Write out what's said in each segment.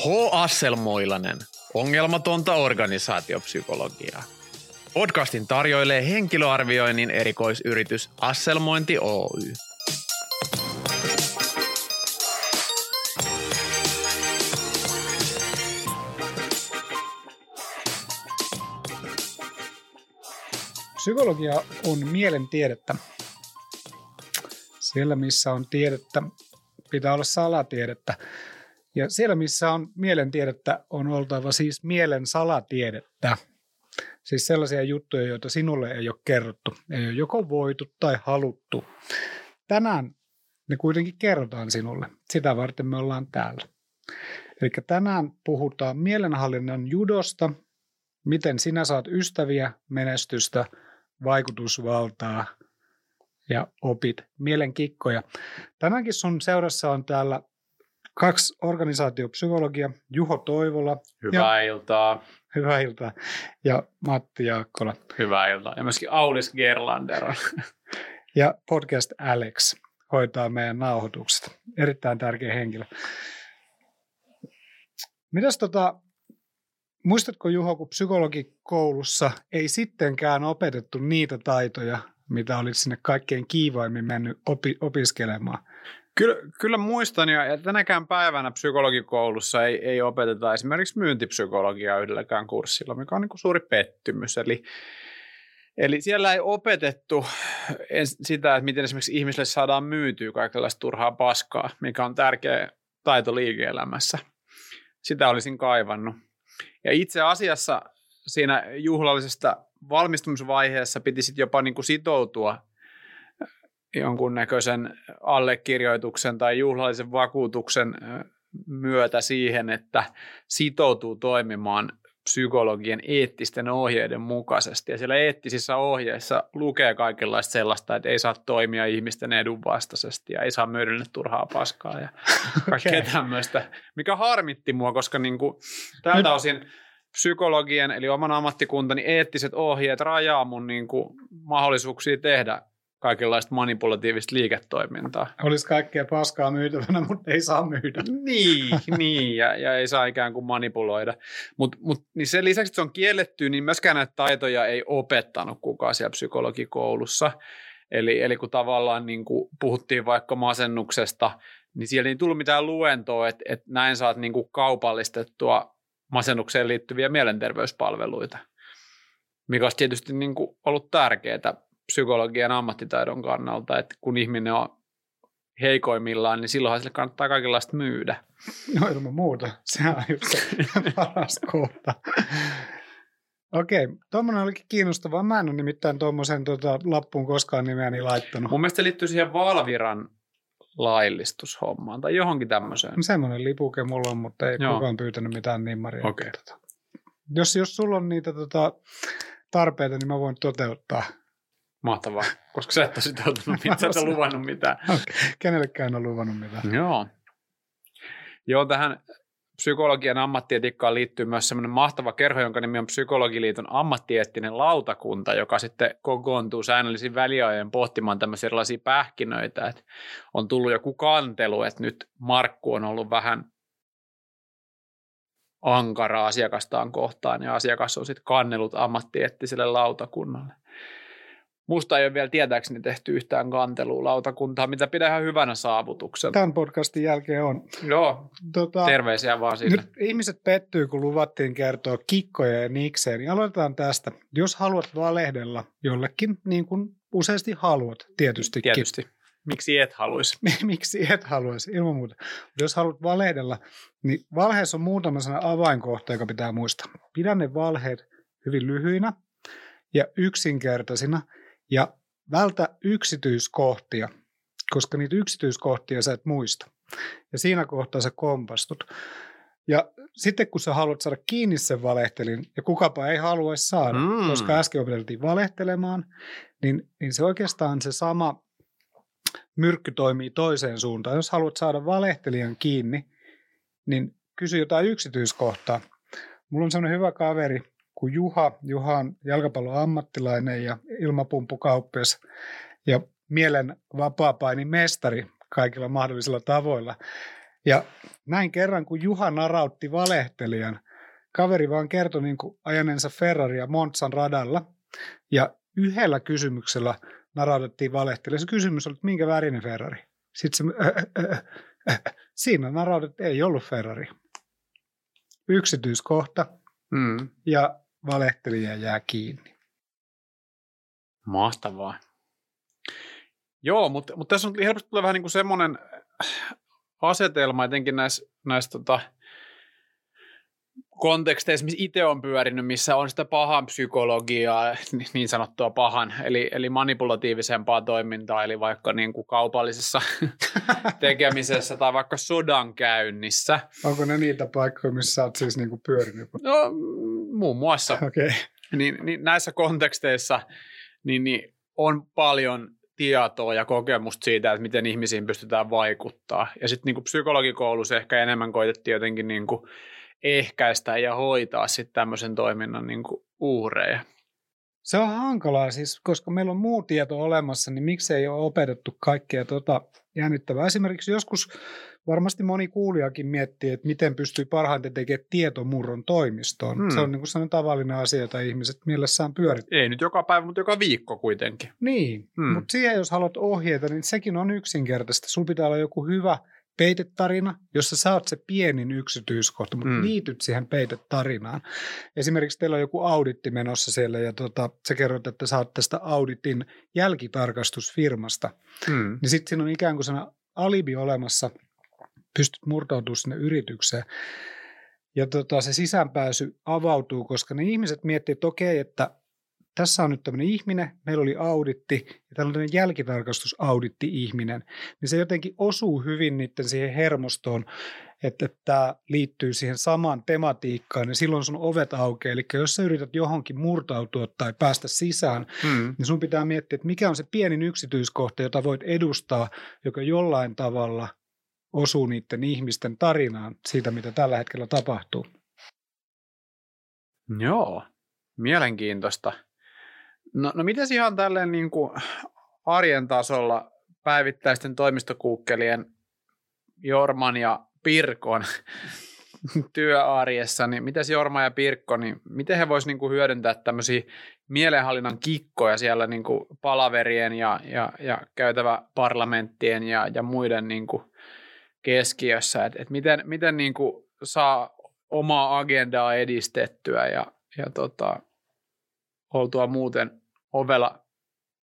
H. Asselmoilanen, ongelmatonta organisaatiopsykologiaa. Podcastin tarjoilee henkilöarvioinnin erikoisyritys Asselmointi Oy. Psykologia on mielen tiedettä. Siellä, missä on tiedettä, pitää olla salatiedettä. Ja siellä, missä on mielen tiedettä, on oltava siis mielen salatiedettä. Siis sellaisia juttuja, joita sinulle ei ole kerrottu, ei ole joko voitu tai haluttu. Tänään ne kuitenkin kerrotaan sinulle. Sitä varten me ollaan täällä. Eli tänään puhutaan mielenhallinnan judosta, miten sinä saat ystäviä, menestystä, vaikutusvaltaa ja opit mielenkikkoja. Tänäänkin sun seurassa on täällä kaksi organisaatiopsykologia, Juho Toivola. Hyvää ja, iltaa. Hyvää iltaa. Ja Matti Jaakkola. Hyvää iltaa. Ja myöskin Aulis Gerlander. ja podcast Alex hoitaa meidän nauhoitukset. Erittäin tärkeä henkilö. Mitäs tota, muistatko Juho, kun psykologikoulussa ei sittenkään opetettu niitä taitoja, mitä olit sinne kaikkein kiivaimmin mennyt opi- opiskelemaan? Kyllä, kyllä muistan, ja tänäkään päivänä psykologikoulussa ei, ei opeteta esimerkiksi myyntipsykologiaa yhdelläkään kurssilla, mikä on niin kuin suuri pettymys. Eli, eli siellä ei opetettu sitä, että miten esimerkiksi ihmisille saadaan myytyä kaikenlaista turhaa paskaa, mikä on tärkeä taito liike-elämässä. Sitä olisin kaivannut. Ja itse asiassa siinä juhlallisesta valmistumisvaiheessa piti sitten jopa niin kuin sitoutua jonkunnäköisen allekirjoituksen tai juhlallisen vakuutuksen myötä siihen, että sitoutuu toimimaan psykologien eettisten ohjeiden mukaisesti. Ja siellä eettisissä ohjeissa lukee kaikenlaista sellaista, että ei saa toimia ihmisten edun vastaisesti ja ei saa myydellä turhaa paskaa ja kaikkea okay. tämmöistä, mikä harmitti mua, koska niin kuin tältä osin psykologien eli oman ammattikuntani eettiset ohjeet rajaa mun niin kuin mahdollisuuksia tehdä kaikenlaista manipulatiivista liiketoimintaa. Olisi kaikkea paskaa myytävänä, mutta ei saa myydä. Niin, niin ja, ja ei saa ikään kuin manipuloida. Mutta mut, niin sen lisäksi, että se on kielletty, niin myöskään näitä taitoja ei opettanut kukaan siellä psykologikoulussa. Eli, eli kun tavallaan niin kuin puhuttiin vaikka masennuksesta, niin siellä ei tullut mitään luentoa, että, että näin saat niin kuin kaupallistettua masennukseen liittyviä mielenterveyspalveluita, mikä olisi tietysti niin kuin ollut tärkeää psykologian ammattitaidon kannalta, että kun ihminen on heikoimmillaan, niin silloinhan sille kannattaa kaikenlaista myydä. No ilman muuta. Sehän on just se paras kohta. Okei, tuommoinen olikin kiinnostavaa. Mä en ole nimittäin tuommoisen tota, lappuun koskaan nimeäni laittanut. Mun mielestä se liittyy siihen Valviran laillistushommaan tai johonkin tämmöiseen. No semmoinen lipuke mulla on, mutta ei Joo. kukaan pyytänyt mitään nimmaria. Okay. Tota. Jos, jos sulla on niitä tota, tarpeita, niin mä voin toteuttaa. Mahtavaa, koska sä et ole sitoutunut mitään, sä et ole luvannut mitään. Okay. Kenellekään ole luvannut mitään. Joo. Joo, tähän psykologian ammattietiikkaan liittyy myös semmoinen mahtava kerho, jonka nimi on Psykologiliiton ammattieettinen lautakunta, joka sitten kokoontuu säännöllisin väliajoin pohtimaan tämmöisiä erilaisia pähkinöitä, että on tullut joku kantelu, että nyt Markku on ollut vähän ankara asiakastaan kohtaan ja asiakas on sitten kannellut ammattieettiselle lautakunnalle. Musta ei ole vielä tietääkseni tehty yhtään kantelua lautakuntaa, mitä pidän ihan hyvänä saavutuksena. Tämän podcastin jälkeen on. Joo, tota, terveisiä vaan sinne. Nyt ihmiset pettyy, kun luvattiin kertoa kikkoja ja nikseen. Niin aloitetaan tästä. Jos haluat valehdella jollekin, niin kuin useasti haluat, tietysti. Tietysti. Miksi et haluaisi? Miksi et haluaisi, ilman muuta. Jos haluat valehdella, niin valheessa on muutama sana avainkohta, joka pitää muistaa. Pidä ne valheet hyvin lyhyinä ja yksinkertaisina – ja vältä yksityiskohtia, koska niitä yksityiskohtia sä et muista. Ja siinä kohtaa sä kompastut. Ja sitten kun sä haluat saada kiinni sen valehtelin, ja kukapa ei haluaisi saada, mm. koska äsken opeteltiin valehtelemaan, niin, niin se oikeastaan se sama myrkky toimii toiseen suuntaan. Jos haluat saada valehtelijan kiinni, niin kysy jotain yksityiskohtaa. Mulla on sellainen hyvä kaveri, kuin Juha. Juha on jalkapallon ammattilainen ja ilmapumppukauppias ja mielen vapaa mestari kaikilla mahdollisilla tavoilla. Ja näin kerran, kun Juha narautti valehtelijan, kaveri vaan kertoi niin kuin ajaneensa Ferraria Monzan radalla. Ja yhdellä kysymyksellä narautettiin valehtelija. Se kysymys oli, että minkä värinen Ferrari? Sitten se, äh, äh, äh, äh. siinä narautettiin, ei ollut Ferrari. Yksityiskohta Mm. ja valehtelija jää kiinni. Mahtavaa. Joo, mutta, mutta tässä on helposti tulee vähän niin kuin semmoinen asetelma etenkin näissä, näissä tota, konteksteissa, missä itse on pyörinyt, missä on sitä pahan psykologiaa, niin sanottua pahan, eli, eli manipulatiivisempaa toimintaa, eli vaikka niin kuin kaupallisessa tekemisessä tai vaikka sodan käynnissä. Onko ne niitä paikkoja, missä olet siis niinku pyörinyt? No, muun muassa. Okay. Niin, niin näissä konteksteissa niin, niin on paljon tietoa ja kokemusta siitä, että miten ihmisiin pystytään vaikuttaa. Ja sitten niin psykologikoulussa ehkä enemmän koitettiin jotenkin niin kuin ehkäistä ja hoitaa sitten tämmöisen toiminnan niin kuin uhreja. Se on hankalaa siis, koska meillä on muu tieto olemassa, niin miksei ole opetettu kaikkea tota jännittävää. Esimerkiksi joskus varmasti moni kuulijakin miettii, että miten pystyy parhaiten tekemään tietomurron toimistoon. Hmm. Se on niin kuin sellainen tavallinen asia, jota ihmiset mielessään pyörittää. Ei nyt joka päivä, mutta joka viikko kuitenkin. Niin, hmm. mutta siihen jos haluat ohjeita, niin sekin on yksinkertaista. Sulla pitää olla joku hyvä peitetarina, jossa sä oot se pienin yksityiskohta, mutta mm. liityt siihen peitetarinaan. Esimerkiksi teillä on joku auditti menossa siellä ja tota, sä kerrot, että sä oot tästä auditin jälkitarkastusfirmasta. Mm. Niin sitten siinä on ikään kuin sellainen alibi olemassa, pystyt murtautumaan sinne yritykseen. Ja tota, se sisäänpääsy avautuu, koska ne ihmiset miettii, että okei, että tässä on nyt tämmöinen ihminen, meillä oli auditti ja tällainen jälkitarkastusauditti-ihminen, niin se jotenkin osuu hyvin niiden siihen hermostoon, että tämä liittyy siihen samaan tematiikkaan, niin silloin sun ovet aukeaa. Eli jos sä yrität johonkin murtautua tai päästä sisään, hmm. niin sun pitää miettiä, että mikä on se pienin yksityiskohta, jota voit edustaa, joka jollain tavalla osuu niiden ihmisten tarinaan siitä, mitä tällä hetkellä tapahtuu. Joo, mielenkiintoista. No, no miten ihan tälleen niin kuin arjen tasolla päivittäisten toimistokuukkelien Jorman ja Pirkon työarjessa, niin miten Jorma ja Pirkko, niin miten he voisivat niin hyödyntää tämmöisiä mielenhallinnan kikkoja siellä niin kuin palaverien ja, ja, ja käytävä parlamenttien ja, ja muiden niin kuin keskiössä, että et miten, miten niin kuin saa omaa agendaa edistettyä ja, ja tota, oltua muuten ovella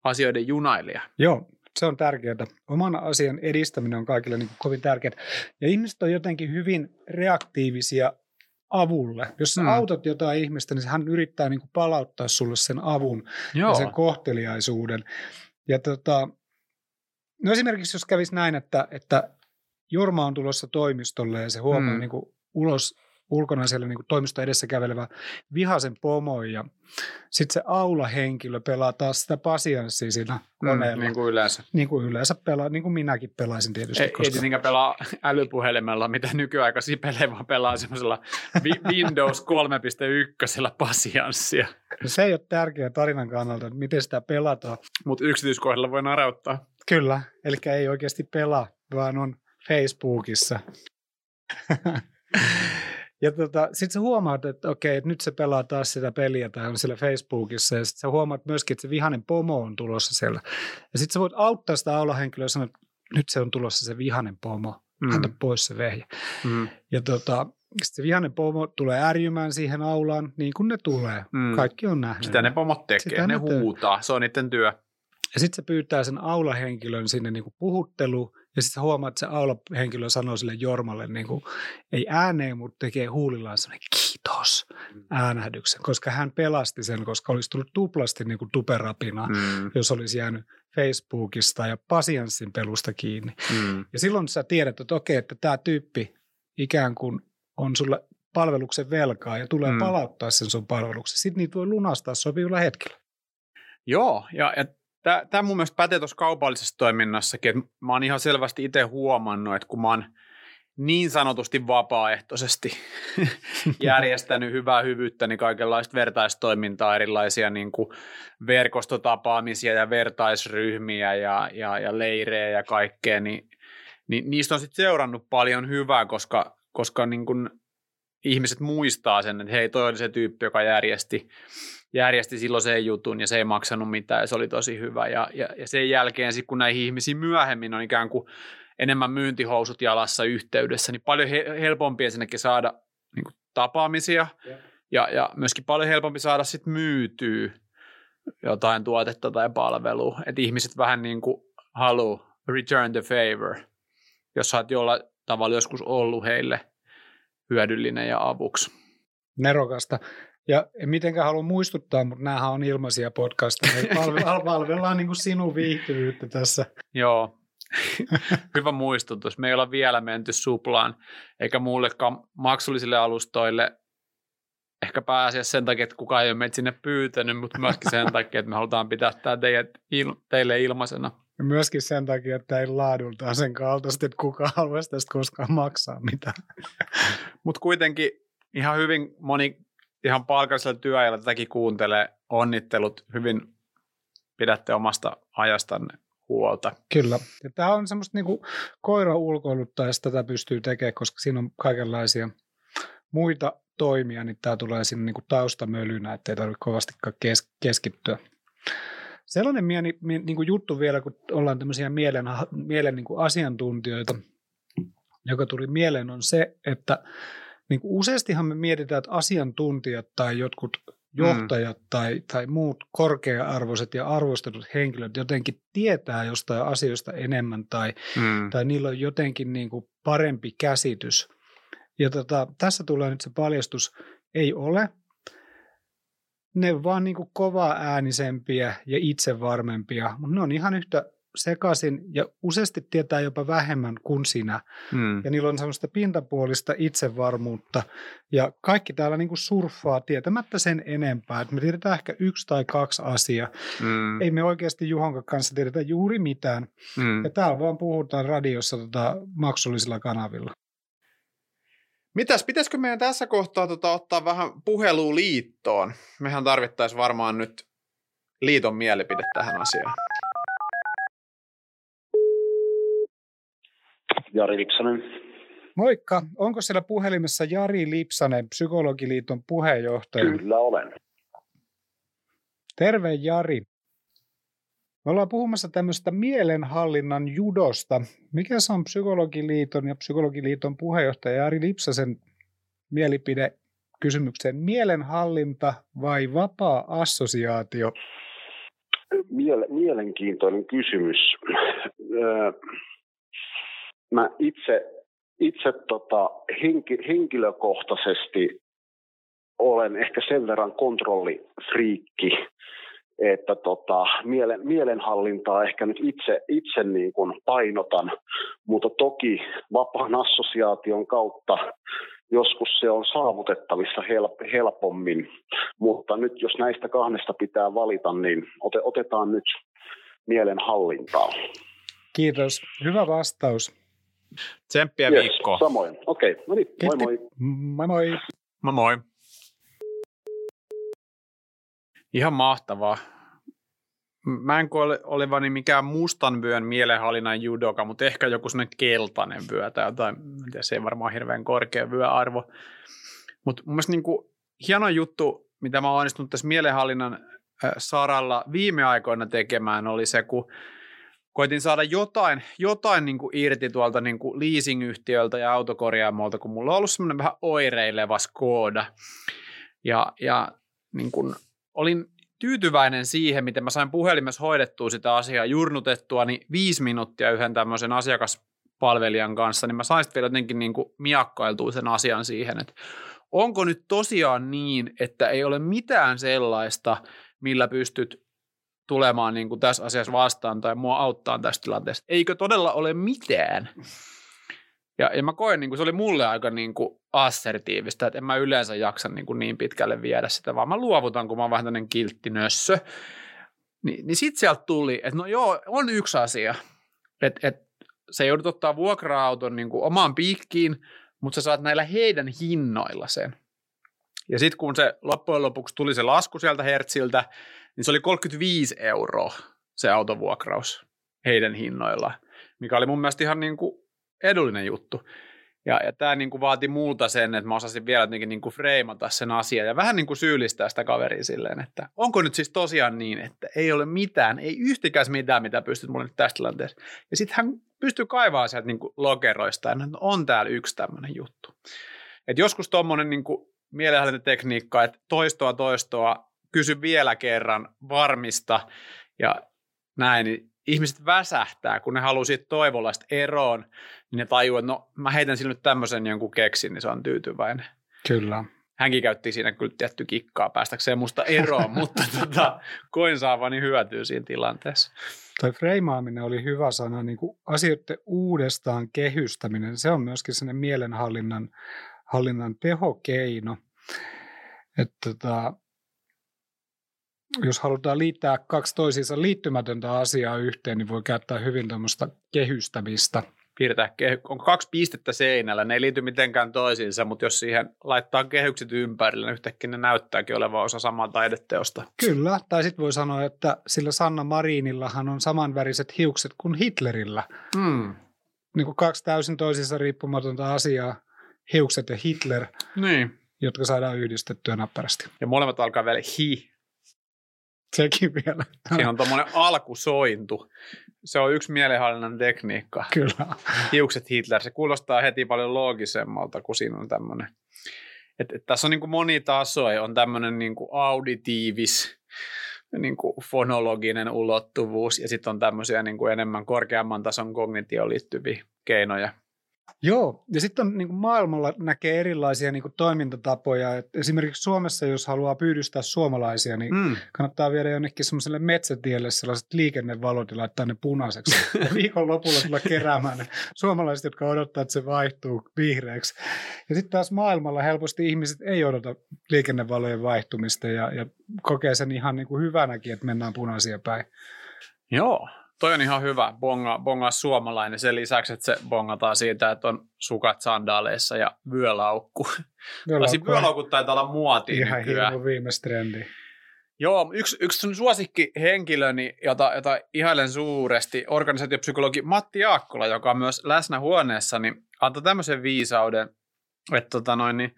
asioiden junailija. Joo, se on tärkeää. Oman asian edistäminen on kaikille niin kovin tärkeää. Ja ihmiset on jotenkin hyvin reaktiivisia avulle. Jos sä mm. autat jotain ihmistä, niin hän yrittää niin kuin palauttaa sulle sen avun Joo. ja sen kohteliaisuuden. Ja tota, no esimerkiksi jos kävisi näin, että, että Jorma on tulossa toimistolle ja se huomaa mm. niin kuin ulos ulkona siellä niin toimisto edessä kävelevä vihasen pomo ja sitten se aulahenkilö pelaa taas sitä pasianssia siinä mm, koneella. Mm, niin kuin yleensä. Niin kuin yleensä pelaa, niin kuin minäkin pelaisin tietysti. Ei, koska... ei tietenkään pelaa älypuhelimella, mitä nykyaikaisia pelejä, vaan pelaa semmoisella Windows 3.1 pasianssia. No se ei ole tärkeä tarinan kannalta, että miten sitä pelataan. Mutta yksityiskohdalla voi narauttaa. Kyllä, eli ei oikeasti pelaa, vaan on Facebookissa. Ja tota, sitten sä huomaat, että okei, että nyt se pelaa taas sitä peliä tai on siellä Facebookissa. Ja sitten sä huomaat myöskin, että se vihainen pomo on tulossa siellä. Ja sitten sä voit auttaa sitä aulahenkilöä ja sanoa, että nyt se on tulossa se vihainen pomo. Mm. Häntä pois se vehje. Mm. Ja tota, sitten se vihainen pomo tulee ärjymään siihen aulaan niin kuin ne tulee. Mm. Kaikki on nähnyt. Sitä ne pomot tekee, Sitä ne, ne huutaa. Se on niiden työ. Ja sitten se pyytää sen aulahenkilön sinne niin kuin puhuttelu ja sitten huomaat, että se aulahenkilö sanoo sille Jormalle niin kuin, ei ääneen, mutta tekee huulillaan sellainen kiitos mm. äänähdyksen, koska hän pelasti sen, koska olisi tullut tuplasti niin kuin tuperapina, mm. jos olisi jäänyt Facebookista ja pasianssin pelusta kiinni. Mm. Ja silloin sä tiedät, että okei, että tämä tyyppi ikään kuin on sulle palveluksen velkaa ja tulee mm. palauttaa sen sun palveluksen. Sitten niitä voi lunastaa sopivilla hetkellä. Joo, ja, ja Tämä mun mielestä pätee tuossa kaupallisessa toiminnassakin, että mä oon ihan selvästi itse huomannut, että kun mä oon niin sanotusti vapaaehtoisesti järjestänyt hyvää hyvyyttä, niin kaikenlaista vertaistoimintaa, erilaisia niin kuin verkostotapaamisia ja vertaisryhmiä ja, ja, ja leirejä ja kaikkea, niin, niin niistä on sitten seurannut paljon hyvää, koska, koska niin kuin ihmiset muistaa sen, että hei, toi oli se tyyppi, joka järjesti, järjesti silloin sen jutun ja se ei maksanut mitään ja se oli tosi hyvä. Ja, ja, ja sen jälkeen sitten kun näihin ihmisiin myöhemmin on ikään kuin enemmän myyntihousut jalassa yhteydessä, niin paljon he, helpompi ensinnäkin saada niin kuin tapaamisia ja. Ja, ja myöskin paljon helpompi saada sitten myytyä jotain tuotetta tai palvelua. Että ihmiset vähän niin kuin haluaa return the favor, jos sä oot jollain tavalla joskus ollut heille hyödyllinen ja avuksi. Nerokasta. Ja en mitenkään halua muistuttaa, mutta näähän on ilmaisia podcasteja. Palvellaan niin kuin sinun viihtyvyyttä tässä. Joo, Hyvä muistutus. Me ei olla vielä menty suplaan, eikä muullekaan maksullisille alustoille. Ehkä pääasiassa sen takia, että kukaan ei ole meitä sinne pyytänyt, mutta myöskin sen takia, että me halutaan pitää tämä teidät, il, teille ilmaisena. Ja myöskin sen takia, että ei laadultaan sen kaltaisesti, että kukaan haluaisi tästä koskaan maksaa mitään. mutta kuitenkin ihan hyvin moni ihan palkallisella työajalla tätäkin kuuntelee. Onnittelut, hyvin pidätte omasta ajastanne huolta. Kyllä. Ja tämä on semmoista niin koira ulkoiluttaessa tätä pystyy tekemään, koska siinä on kaikenlaisia muita toimia, niin tämä tulee sinne niin taustamölynä, ettei tarvitse kovastikaan kes- keskittyä. Sellainen mieni, niin kuin juttu vielä, kun ollaan tämmöisiä mielen, mielen niin kuin asiantuntijoita, joka tuli mieleen, on se, että niin kuin useastihan me mietitään, että asiantuntijat tai jotkut johtajat mm. tai, tai muut korkea-arvoiset ja arvostetut henkilöt jotenkin tietää jostain asioista enemmän tai, mm. tai niillä on jotenkin niin kuin parempi käsitys. Ja tota, tässä tulee nyt se paljastus, ei ole. Ne vaan niin kuin kovaa äänisempiä ja itsevarmempia, mutta ne on ihan yhtä sekaisin ja useasti tietää jopa vähemmän kuin sinä. Mm. Ja niillä on semmoista pintapuolista itsevarmuutta ja kaikki täällä niin kuin surffaa tietämättä sen enempää. Et me tiedetään ehkä yksi tai kaksi asiaa. Mm. Ei me oikeasti Juhon kanssa tiedetä juuri mitään. Mm. Ja täällä vaan puhutaan radiossa tota, maksullisilla kanavilla. Mitäs, pitäisikö meidän tässä kohtaa tota, ottaa vähän puhelua liittoon? Mehän tarvittaisiin varmaan nyt liiton mielipide tähän asiaan. Jari Lipsanen. Moikka. Onko siellä puhelimessa Jari Lipsanen, Psykologiliiton puheenjohtaja? Kyllä olen. Terve Jari. Me ollaan puhumassa tämmöistä mielenhallinnan judosta. Mikä se on Psykologiliiton ja Psykologiliiton puheenjohtaja Jari Lipsasen mielipide kysymykseen? Mielenhallinta vai vapaa assosiaatio? Miele- mielenkiintoinen kysymys mä itse, itse tota, henki, henkilökohtaisesti olen ehkä sen verran kontrollifriikki, että tota, mielen, mielenhallintaa ehkä nyt itse, itse niin kuin painotan, mutta toki vapaan assosiaation kautta joskus se on saavutettavissa help, helpommin, mutta nyt jos näistä kahdesta pitää valita, niin ote, otetaan nyt mielenhallintaa. Kiitos. Hyvä vastaus. Tsemppiä yes, viikkoa. Samoin. Okei, okay. no niin, moi moi. Moi moi. Moi moi. Ihan mahtavaa. Mä en koe olevani mikään mustan vyön mielenhallinnan judoka, mutta ehkä joku sellainen keltainen vyö tai jotain, se ei varmaan hirveän korkea vyöarvo. Mutta mun mielestä niin kuin, hieno juttu, mitä mä oon onnistunut tässä mielenhallinnan saralla viime aikoina tekemään, oli se, kun koitin saada jotain, jotain niin kuin irti tuolta niin kuin leasingyhtiöltä ja autokorjaamolta, kun mulla on ollut semmoinen vähän oireileva Skoda. Ja, ja niin kuin, olin tyytyväinen siihen, miten mä sain puhelimessa hoidettua sitä asiaa, jurnutettua niin viisi minuuttia yhden tämmöisen asiakaspalvelijan kanssa, niin mä sain vielä jotenkin niin kuin miakkailtua sen asian siihen, että onko nyt tosiaan niin, että ei ole mitään sellaista, millä pystyt tulemaan niin kuin tässä asiassa vastaan tai mua auttaa tässä tilanteessa. Eikö todella ole mitään? Ja, ja mä koen, niin kuin se oli mulle aika niin kuin assertiivista, että en mä yleensä jaksa niin, kuin niin pitkälle viedä sitä, vaan mä luovutan, kun mä oon vähän tämmöinen kilttinössö. Ni, niin sit sieltä tuli, että no joo, on yksi asia, että, että se joudut ottaa vuokra-auton niin kuin omaan piikkiin, mutta sä saat näillä heidän hinnoilla sen. Ja sitten kun se loppujen lopuksi tuli se lasku sieltä Hertziltä, niin se oli 35 euroa se autovuokraus heidän hinnoilla, mikä oli mun mielestä ihan niin kuin edullinen juttu. Ja, ja tämä niin kuin vaati multa sen, että mä osasin vielä jotenkin niin kuin freimata sen asian ja vähän niin kuin syyllistää sitä kaveria silleen, että onko nyt siis tosiaan niin, että ei ole mitään, ei yhtikäs mitään, mitä pystyt mulle nyt tästä tilanteessa. Ja sitten hän pystyy kaivaa sieltä niin kuin lokeroista ja on täällä yksi tämmöinen juttu. Et joskus tuommoinen niin mielenhallintatekniikka, että toistoa toistoa, kysy vielä kerran, varmista ja näin, niin ihmiset väsähtää, kun ne haluaa siitä toivolaista eroon, niin ne tajuu, että no mä heitän sille nyt tämmöisen jonkun keksin, niin se on tyytyväinen. Kyllä. Hänkin käytti siinä kyllä tietty kikkaa päästäkseen musta eroon, mutta tota, koin saavani hyötyä siinä tilanteessa. Toi freimaaminen oli hyvä sana, niin kuin asioiden uudestaan kehystäminen, se on myöskin sellainen mielenhallinnan hallinnan tehokeino. Että tota, jos halutaan liittää kaksi toisiinsa liittymätöntä asiaa yhteen, niin voi käyttää hyvin tämmöistä kehystämistä. Piirtää kehy- on kaksi pistettä seinällä, ne ei liity mitenkään toisiinsa, mutta jos siihen laittaa kehykset ympärille, niin yhtäkkiä ne näyttääkin olevan osa samaa taideteosta. Kyllä, tai sitten voi sanoa, että sillä Sanna Marinillahan on samanväriset hiukset kuin Hitlerillä. Mm. Niin kuin kaksi täysin toisissa riippumatonta asiaa, hiukset ja Hitler, niin. jotka saadaan yhdistettyä näppärästi. Ja molemmat alkaa vielä hi. Sekin vielä. Siinä on tuommoinen alkusointu. Se on yksi mielenhallinnan tekniikka. Kyllä. Hiukset Hitler. Se kuulostaa heti paljon loogisemmalta, kun siinä on tämmöinen. Et, et tässä on niin moni tasoja. On tämmöinen niin auditiivis, niin kuin fonologinen ulottuvuus ja sitten on tämmöisiä niin kuin enemmän korkeamman tason kognitioon liittyviä keinoja. Joo, ja sitten on niin kuin maailmalla näkee erilaisia niin kuin toimintatapoja. Et esimerkiksi Suomessa, jos haluaa pyydystää suomalaisia, niin mm. kannattaa viedä jonnekin semmoiselle metsätielle sellaiset liikennevalot ja laittaa ne punaiseksi. ja viikon lopulla tulla keräämään ne suomalaiset, jotka odottaa, että se vaihtuu vihreäksi. Ja sitten taas maailmalla helposti ihmiset ei odota liikennevalojen vaihtumista ja, ja kokee sen ihan niin kuin hyvänäkin, että mennään punaisia päin. Joo, toi on ihan hyvä, bonga, bonga suomalainen sen lisäksi, että se bongataan siitä, että on sukat sandaaleissa ja vyölaukku. Vyölaukku. vyölaukut taitaa olla muotiin Ihan hirveän viimeistä trendi. Joo, yksi, yksi suosikkihenkilöni, jota, jota ihailen suuresti, organisaatiopsykologi Matti Jaakkola, joka on myös läsnä huoneessa, niin antoi tämmöisen viisauden, että tota noin, niin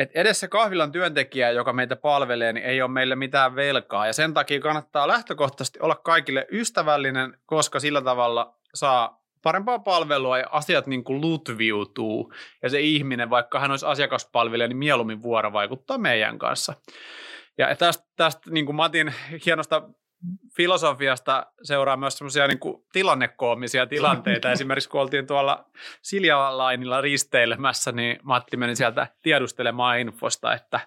että edessä kahvilan työntekijä, joka meitä palvelee, niin ei ole meille mitään velkaa. Ja sen takia kannattaa lähtökohtaisesti olla kaikille ystävällinen, koska sillä tavalla saa parempaa palvelua ja asiat niin kuin lutviutuu. Ja se ihminen, vaikka hän olisi asiakaspalvelija, niin mieluummin vuorovaikuttaa meidän kanssa. Ja tästä, tästä niin kuin Matin hienosta filosofiasta seuraa myös semmoisia niin tilannekoomisia tilanteita. Esimerkiksi kun oltiin tuolla Siljalainilla risteilemässä, niin Matti meni sieltä tiedustelemaan infosta, että,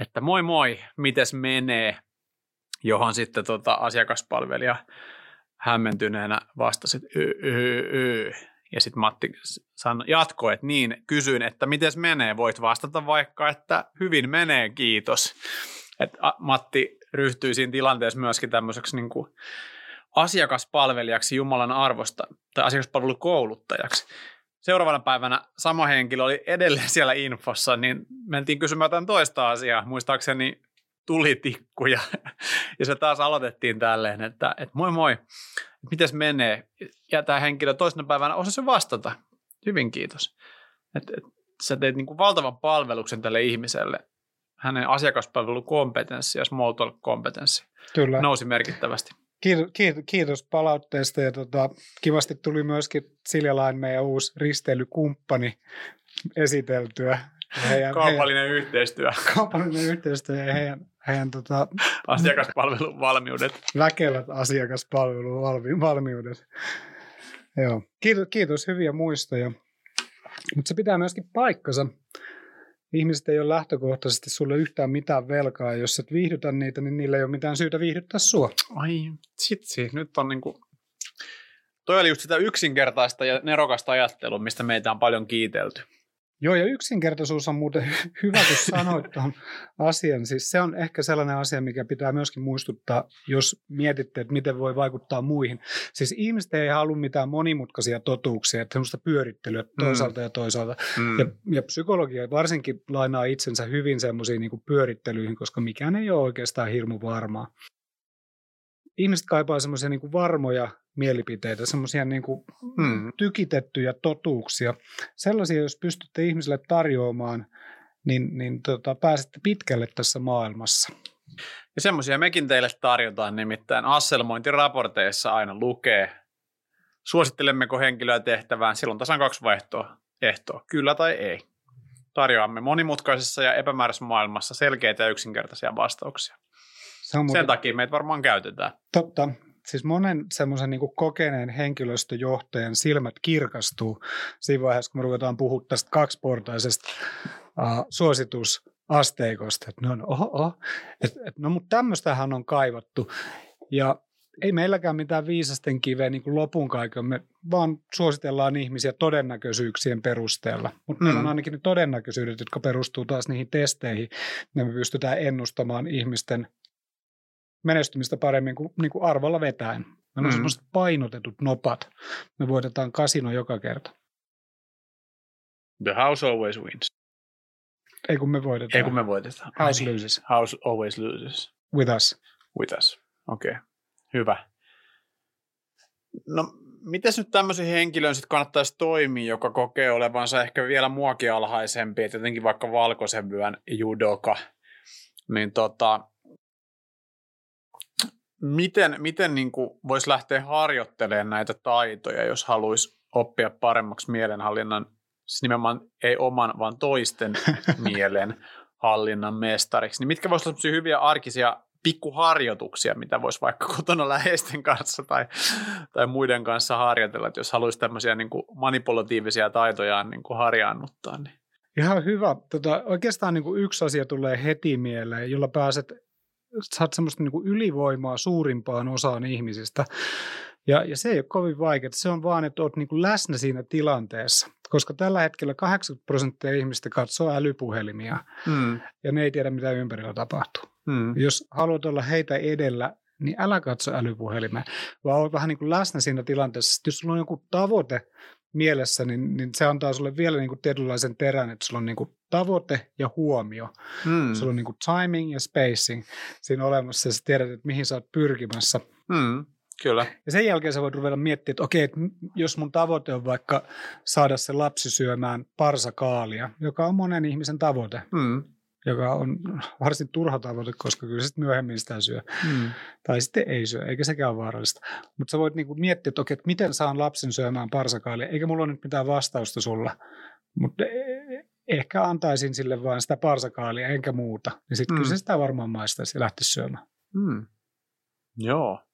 että moi moi, mites menee, johon sitten tota asiakaspalvelija hämmentyneenä vastasi, että y, y, y. Ja sitten Matti sanoi, jatkoi, että niin, kysyin, että miten menee, voit vastata vaikka, että hyvin menee, kiitos. Et Matti ryhtyy siinä tilanteessa myöskin tämmöiseksi niin kuin asiakaspalvelijaksi Jumalan arvosta tai asiakaspalvelukouluttajaksi. Seuraavana päivänä sama henkilö oli edelleen siellä infossa, niin mentiin kysymään jotain toista asiaa, muistaakseni tulitikkuja. Ja se taas aloitettiin tälleen, että, että moi moi, miten menee? Ja tämä henkilö toisena päivänä osasi vastata. Hyvin kiitos. Että, että sä teet niin kuin valtavan palveluksen tälle ihmiselle hänen asiakaspalvelukompetenssi ja small talk-kompetenssi Kyllä. nousi merkittävästi. Kiitos, kiitos palautteesta ja tota, kivasti tuli myöskin Siljalain meidän uusi risteilykumppani esiteltyä. Heidän, kaupallinen heidän, yhteistyö. Kaupallinen yhteistyö ja heidän, heidän tota, asiakaspalvelun valmiudet. Väkevät asiakaspalvelun valmi, valmiudet. Joo. Kiitos, kiitos hyviä muistoja. Mutta se pitää myöskin paikkansa ihmiset ei ole lähtökohtaisesti sulle yhtään mitään velkaa. Jos et viihdytä niitä, niin niillä ei ole mitään syytä viihdyttää sua. Ai, sitsi. Nyt on niinku... Toi oli just sitä yksinkertaista ja nerokasta ajattelua, mistä meitä on paljon kiitelty. Joo, ja yksinkertaisuus on muuten hyvä, kun sanoit tuon asian. Siis se on ehkä sellainen asia, mikä pitää myöskin muistuttaa, jos mietitte, että miten voi vaikuttaa muihin. Siis ihmiset ei halua mitään monimutkaisia totuuksia, että semmoista pyörittelyä mm. toisaalta mm. ja toisaalta. Mm. Ja, ja psykologia varsinkin lainaa itsensä hyvin semmoisiin niin pyörittelyihin, koska mikään ei ole oikeastaan hirmu varmaa. ihmiset kaipaa semmoisia niin varmoja mielipiteitä, semmoisia niin hmm. tykitettyjä totuuksia. Sellaisia, jos pystytte ihmisille tarjoamaan, niin, niin tota, pääsette pitkälle tässä maailmassa. Ja semmoisia mekin teille tarjotaan, nimittäin asselmointiraporteissa aina lukee, suosittelemmeko henkilöä tehtävään, silloin tasan kaksi vaihtoa, ehtoa, kyllä tai ei. Tarjoamme monimutkaisessa ja epämääräisessä maailmassa selkeitä ja yksinkertaisia vastauksia. Se on muuten... Sen takia meitä varmaan käytetään. Totta. Siis monen semmoisen niin kokeneen henkilöstöjohtajan silmät kirkastuu siinä vaiheessa, kun me ruvetaan puhua tästä kaksiportaisesta uh, suositusasteikosta. Että no, oho, oho. Et, et, no mutta tämmöistähän on kaivattu. Ja ei meilläkään mitään viisasten kiveä niin lopun kaiken, me vaan suositellaan ihmisiä todennäköisyyksien perusteella. Mutta mm. meillä on mm. ainakin ne todennäköisyydet, jotka perustuu taas niihin testeihin, ja me pystytään ennustamaan ihmisten menestymistä paremmin kuin, niin kuin arvolla vetäen. Meillä on mm. semmoiset painotetut nopat. Me voitetaan kasino joka kerta. The house always wins. Ei kun me voitetaan. Ei kun me voitetaan. House niin. loses. House always loses. With us. With us. Okei. Okay. Hyvä. No, miten nyt tämmöisen henkilön sitten kannattaisi toimia, joka kokee olevansa ehkä vielä muakin alhaisempi, että jotenkin vaikka valkoisen vyön judoka, niin tota, miten, miten niin voisi lähteä harjoittelemaan näitä taitoja, jos haluaisi oppia paremmaksi mielenhallinnan, siis nimenomaan ei oman, vaan toisten mielenhallinnan mestariksi, niin mitkä voisivat olla hyviä arkisia pikkuharjoituksia, mitä voisi vaikka kotona läheisten kanssa tai, tai muiden kanssa harjoitella, että jos haluaisi tämmöisiä niin kuin manipulatiivisia taitojaan niin kuin harjaannuttaa. Niin. Ihan hyvä. Tota, oikeastaan niin kuin yksi asia tulee heti mieleen, jolla pääset, saat semmoista niin kuin ylivoimaa suurimpaan osaan ihmisistä. Ja, ja se ei ole kovin vaikeaa. Se on vaan, että olet niin kuin läsnä siinä tilanteessa. Koska tällä hetkellä 80 prosenttia ihmistä katsoo älypuhelimia mm. ja ne ei tiedä, mitä ympärillä tapahtuu. Mm. Jos haluat olla heitä edellä, niin älä katso älypuhelimea, vaan ole vähän niin kuin läsnä siinä tilanteessa. Sitten jos sulla on joku tavoite mielessä, niin, niin se antaa sulle vielä niin kuin tietynlaisen terän, että sulla on niin kuin tavoite ja huomio. Mm. Sulla on niin kuin timing ja spacing siinä olemassa ja sä tiedät, että mihin sä oot pyrkimässä. Mm. Kyllä. Ja sen jälkeen sä voit ruveta miettimään, että okei, että jos mun tavoite on vaikka saada se lapsi syömään parsakaalia, joka on monen ihmisen tavoite, mm. Joka on varsin turha tavoite, koska kyllä sitten myöhemmin sitä syö. Mm. Tai sitten ei syö, eikä sekään ole vaarallista. Mutta sä voit niinku miettiä, että okei, että miten saan lapsen syömään parsakaalia, eikä mulla ole nyt mitään vastausta sulla. Mutta e, ehkä antaisin sille vain sitä parsakaalia, enkä muuta. Niin sitten mm. kyllä se sitä varmaan maistaisi ja lähtisi syömään. Mm. Joo.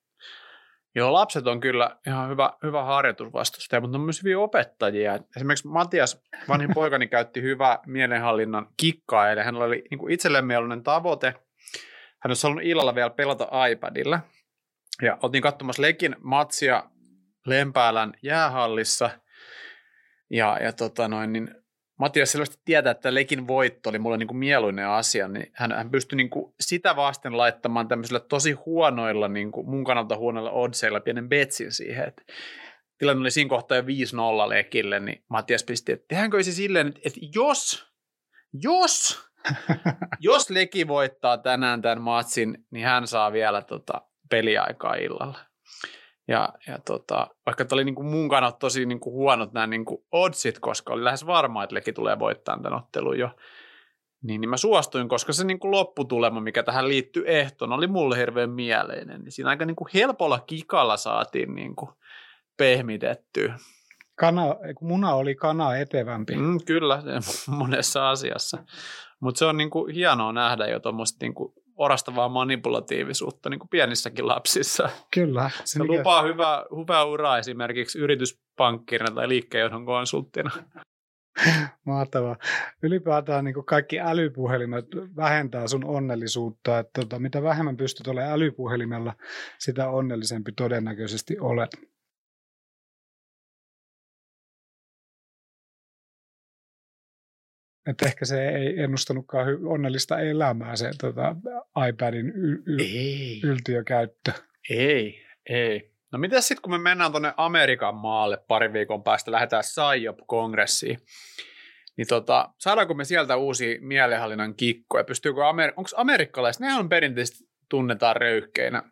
Joo, lapset on kyllä ihan hyvä, hyvä harjoitusvastustaja, mutta on myös hyviä opettajia. Esimerkiksi Matias, vanhin poikani, käytti hyvää mielenhallinnan kikkaa, eli hän oli niin itselleen mieluinen tavoite. Hän olisi halunnut illalla vielä pelata iPadilla. Ja oltiin katsomassa Lekin matsia Lempäälän jäähallissa. Ja, ja tota noin, niin Matias selvästi tietää, että Lekin voitto oli mulle niin kuin mieluinen asia, niin hän, hän pystyi niin kuin sitä vasten laittamaan tämmöisillä tosi huonoilla, niin kuin mun kannalta huonoilla oddseilla pienen betsin siihen, että tilanne oli siinä kohtaa jo 5-0 Lekille, niin Matias pisti, että tehdäänkö se silleen, että, että jos, jos, jos Leki voittaa tänään tämän matsin, niin hän saa vielä tota peliaikaa illalla. Ja, ja tota, vaikka oli niin kuin mun kannalta tosi niin kuin huonot nämä niin kuin oddsit, koska oli lähes varma, että Leki tulee voittamaan tämän ottelun jo, niin, niin mä suostuin, koska se niin kuin lopputulema, mikä tähän liittyy ehtoon, oli mulle hirveän mieleinen. Niin siinä aika niin kuin helpolla kikalla saatiin niin kuin pehmitettyä. Kana, muna oli kana etevämpi. Mm, kyllä, monessa asiassa. Mutta se on niin kuin hienoa nähdä jo tuommoista niin kuin orastavaa manipulatiivisuutta niin kuin pienissäkin lapsissa. Kyllä. Se, se lupaa hyvää, hyvää uraa esimerkiksi yrityspankkirina tai liikkeenjohdon konsulttina. Mahtavaa. Ylipäätään niin kaikki älypuhelimet vähentää sun onnellisuutta. Että tota, mitä vähemmän pystyt olemaan älypuhelimella, sitä onnellisempi todennäköisesti olet. Että ehkä se ei ennustanutkaan onnellista elämää se tota, iPadin y- y- ei. yltiökäyttö. Ei, ei. No mitä sitten, kun me mennään tuonne Amerikan maalle pari viikon päästä, lähdetään SIOP-kongressiin, niin tota, saadaanko me sieltä uusi mielenhallinnan kikkoja? Pystyykö Amer- onko amerikkalaiset, ne on perinteisesti tunnetaan röyhkeinä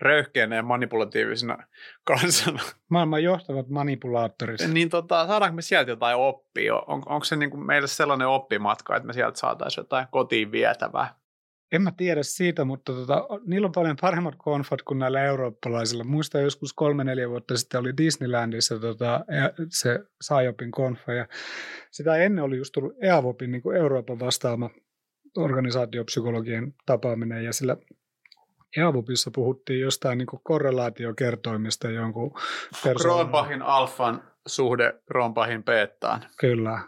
röyhkeänä ja manipulatiivisena kansana. Maailman johtavat manipulaattorit. Niin tota, saadaanko me sieltä jotain oppia? On, onko se niin kuin meille sellainen oppimatka, että me sieltä saataisiin jotain kotiin vietävää? En mä tiedä siitä, mutta tota, niillä on paljon paremmat konfat kuin näillä eurooppalaisilla. Muistan joskus kolme-neljä vuotta sitten oli Disneylandissa tota, se Saajopin konfa ja sitä ennen oli just tullut EAVOPin niin Euroopan vastaama organisaatiopsykologien tapaaminen ja sillä EAVOPissa puhuttiin jostain niin korrelaatiokertoimista jonkun Kronbachin alfan suhde Kronbachin beettaan. Kyllä,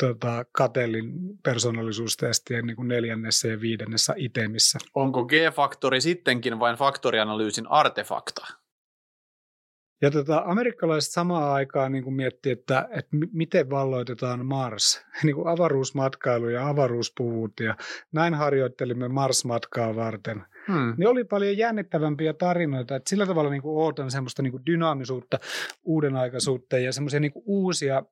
tota, Katellin persoonallisuustestien niin kuin neljännessä ja viidennessä itemissä. Onko G-faktori sittenkin vain faktorianalyysin artefakta? Ja tota, amerikkalaiset samaan aikaan niin kuin miettii, että, että miten valloitetaan Mars, niin kuin avaruusmatkailu ja avaruuspuvut ja näin harjoittelimme Mars-matkaa varten. Hmm. Niin oli paljon jännittävämpiä tarinoita, että sillä tavalla niin kuin ootan semmoista niin kuin dynaamisuutta, uudenaikaisuutta ja semmoisia niin kuin uusia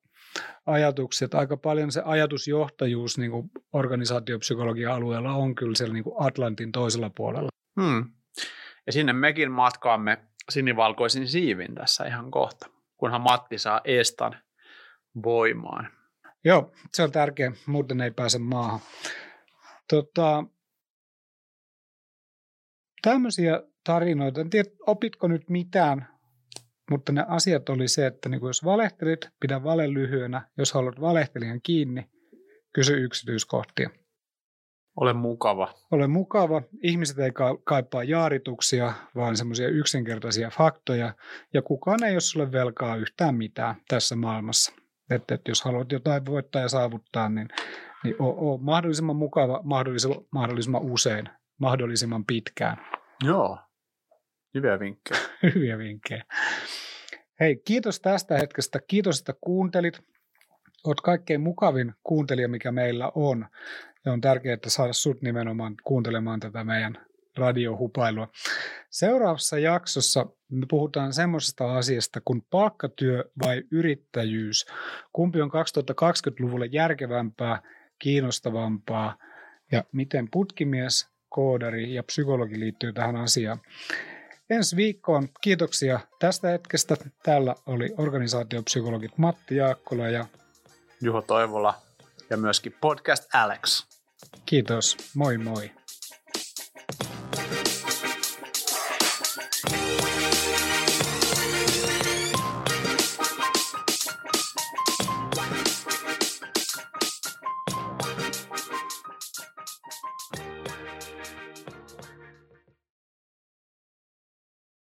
ajatuksia, että aika paljon se ajatusjohtajuus niin kuin organisaatiopsykologian alueella on kyllä siellä niin kuin Atlantin toisella puolella. Hmm. Ja sinne mekin matkaamme sinivalkoisin siivin tässä ihan kohta, kunhan Matti saa Estan voimaan. Joo, se on tärkeä, muuten ei pääse maahan. Tota, tämmöisiä tarinoita, en tiedä opitko nyt mitään, mutta ne asiat oli se, että niin jos valehtelit, pidä vale lyhyenä, jos haluat valehtelijan kiinni, kysy yksityiskohtia. Ole mukava. Ole mukava. Ihmiset ei kaipaa jaarituksia, vaan semmoisia yksinkertaisia faktoja. Ja kukaan ei ole sulle velkaa yhtään mitään tässä maailmassa. Että, että jos haluat jotain voittaa ja saavuttaa, niin, niin ole, ole mahdollisimman mukava mahdollisimman, mahdollisimman usein, mahdollisimman pitkään. Joo, hyviä vinkkejä. hyviä vinkkejä. Hei, kiitos tästä hetkestä. Kiitos, että kuuntelit. Olet kaikkein mukavin kuuntelija, mikä meillä on. Ja on tärkeää, että saada sut nimenomaan kuuntelemaan tätä meidän radiohupailua. Seuraavassa jaksossa me puhutaan semmoisesta asiasta kuin palkkatyö vai yrittäjyys. Kumpi on 2020-luvulle järkevämpää, kiinnostavampaa ja miten putkimies, koodari ja psykologi liittyy tähän asiaan. Ensi viikkoon kiitoksia tästä hetkestä. Täällä oli organisaatiopsykologit Matti Jaakkola ja Juho Toivola ja myöskin Podcast Alex. Kiitos, moi moi.